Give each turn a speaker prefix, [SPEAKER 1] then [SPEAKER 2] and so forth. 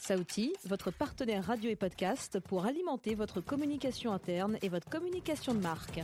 [SPEAKER 1] Sauti, votre partenaire radio et podcast pour alimenter votre communication interne et votre communication de marque.